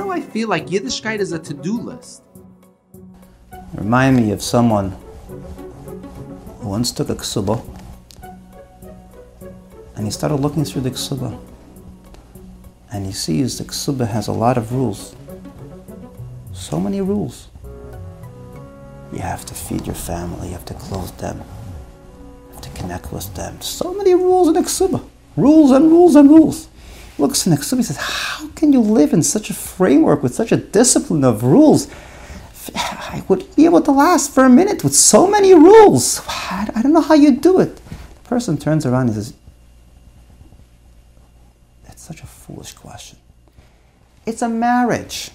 do I feel like Yiddishkeit is a to-do list? Remind me of someone who once took a ksuba and he started looking through the ksuba and he sees the ksuba has a lot of rules. So many rules. You have to feed your family, you have to clothe them, you have to connect with them. So many rules in the ksuba. Rules and rules and rues. Looks in the ksuba and says, How can you live in such a framework with such a discipline of rules? I would be able to last for a minute with so many rules. I don't know how you do it. The person turns around and says, That's such a foolish question. It's a marriage,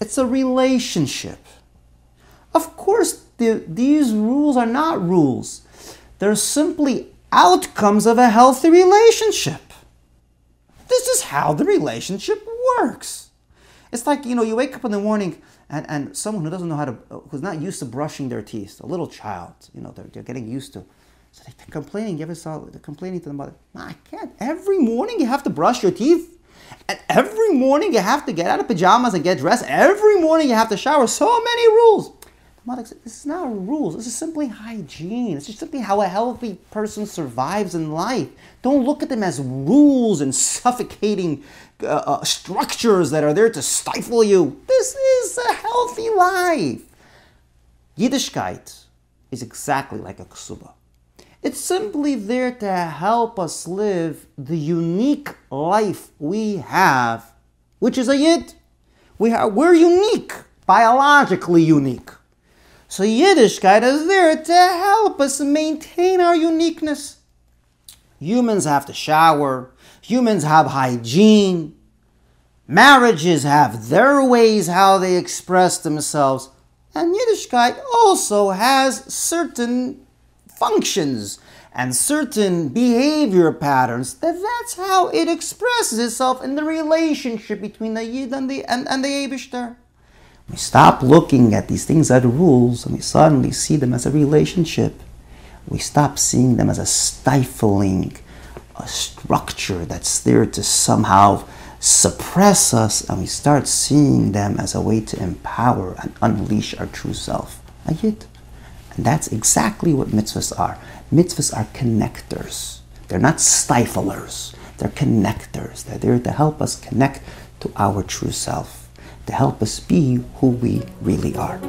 it's a relationship. Of course, the, these rules are not rules, they're simply outcomes of a healthy relationship. How the relationship works. It's like, you know, you wake up in the morning and, and someone who doesn't know how to, who's not used to brushing their teeth, a little child, you know, they're, they're getting used to. So they're complaining, you ever saw, they're complaining to the mother, I can't, every morning you have to brush your teeth. And every morning you have to get out of pajamas and get dressed. Every morning you have to shower. So many rules. This is not rules. This is simply hygiene. It's just simply how a healthy person survives in life. Don't look at them as rules and suffocating uh, uh, structures that are there to stifle you. This is a healthy life. Yiddishkeit is exactly like a ksuba. It's simply there to help us live the unique life we have, which is a yid. We are, we're unique, biologically unique. So Yiddishkeit is there to help us maintain our uniqueness. Humans have to shower, humans have hygiene, marriages have their ways how they express themselves, and Yiddishkeit also has certain functions and certain behavior patterns that that's how it expresses itself in the relationship between the yid and the and, and the Abishter. We stop looking at these things as rules and we suddenly see them as a relationship. We stop seeing them as a stifling, a structure that's there to somehow suppress us, and we start seeing them as a way to empower and unleash our true self. And that's exactly what mitzvahs are. Mitzvahs are connectors. They're not stiflers. They're connectors. They're there to help us connect to our true self, to help us be who we really are.